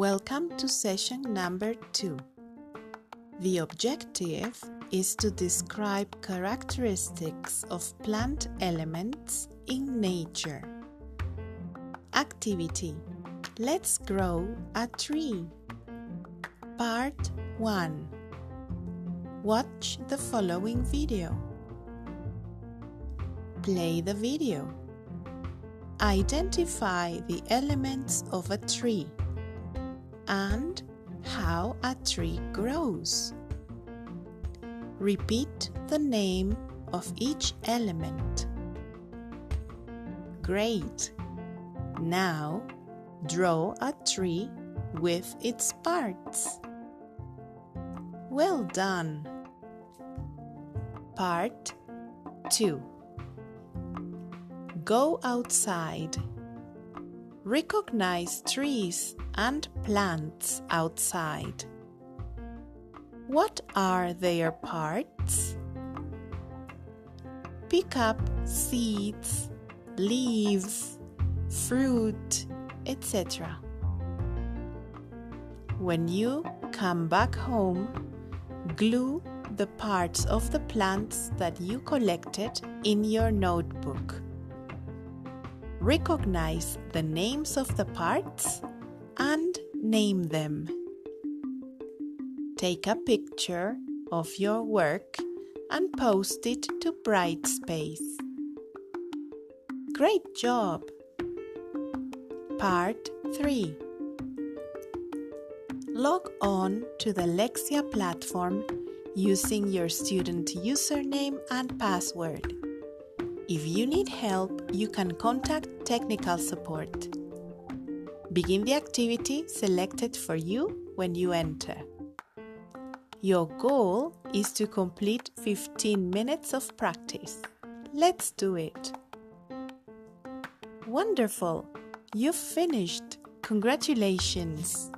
Welcome to session number two. The objective is to describe characteristics of plant elements in nature. Activity Let's grow a tree. Part 1 Watch the following video. Play the video. Identify the elements of a tree and how a tree grows. Repeat the name of each element. Great! Now draw a tree with its parts. Well done! Part 2 Go outside. Recognize trees and plants outside. What are their parts? Pick up seeds, leaves, fruit, etc. When you come back home, glue the parts of the plants that you collected in your notebook. Recognize the names of the parts and name them. Take a picture of your work and post it to Brightspace. Great job! Part 3 Log on to the Lexia platform using your student username and password. If you need help, you can contact technical support. Begin the activity selected for you when you enter. Your goal is to complete 15 minutes of practice. Let's do it. Wonderful! You've finished. Congratulations!